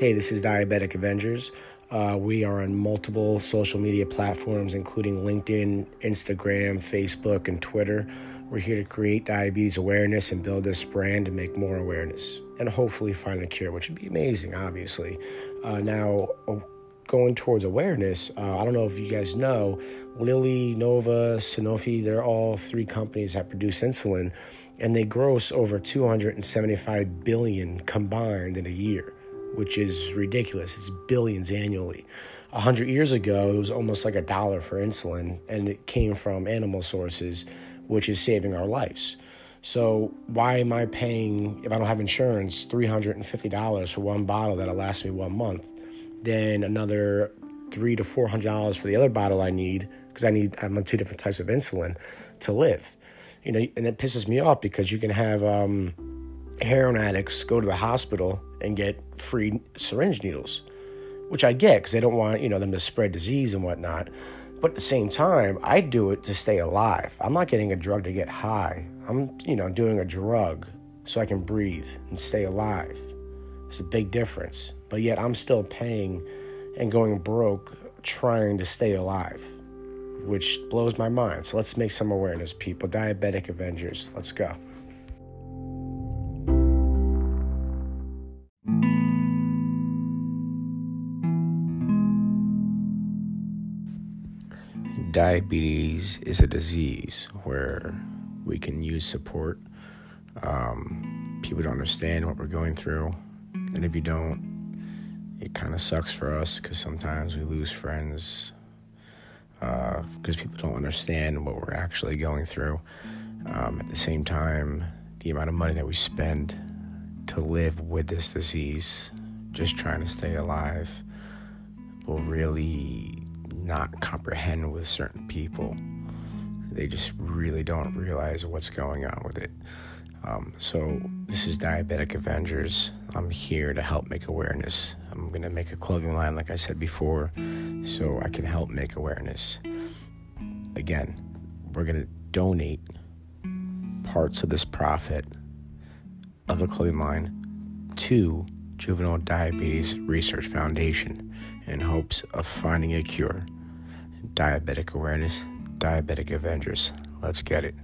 Hey, this is Diabetic Avengers. Uh, we are on multiple social media platforms, including LinkedIn, Instagram, Facebook, and Twitter. We're here to create diabetes awareness and build this brand to make more awareness and hopefully find a cure, which would be amazing, obviously. Uh, now, uh, going towards awareness, uh, I don't know if you guys know, Lilly, Novo, Sanofi, they're all three companies that produce insulin, and they gross over 275 billion combined in a year which is ridiculous. It's billions annually. A hundred years ago, it was almost like a dollar for insulin, and it came from animal sources, which is saving our lives. So why am I paying if I don't have insurance three hundred and fifty dollars for one bottle that'll last me one month, then another three to four hundred dollars for the other bottle I need because I need I'm on two different types of insulin to live, you know, and it pisses me off because you can have um, heroin addicts go to the hospital and get free syringe needles, which I get because they don't want you know them to spread disease and whatnot. But at the same time, I do it to stay alive. I'm not getting a drug to get high. I'm you know doing a drug so I can breathe and stay alive. It's a big difference. But yet I'm still paying and going broke trying to stay alive, which blows my mind. So let's make some awareness, people. Diabetic Avengers. Let's go. Diabetes is a disease where we can use support. Um, people don't understand what we're going through, and if you don't, it kind of sucks for us because sometimes we lose friends because uh, people don't understand what we're actually going through. Um, at the same time, the amount of money that we spend to live with this disease, just trying to stay alive, will really not comprehend with certain people. They just really don't realize what's going on with it. Um, so, this is Diabetic Avengers. I'm here to help make awareness. I'm going to make a clothing line, like I said before, so I can help make awareness. Again, we're going to donate parts of this profit of the clothing line to Juvenile Diabetes Research Foundation in hopes of finding a cure. Diabetic awareness, diabetic Avengers. Let's get it.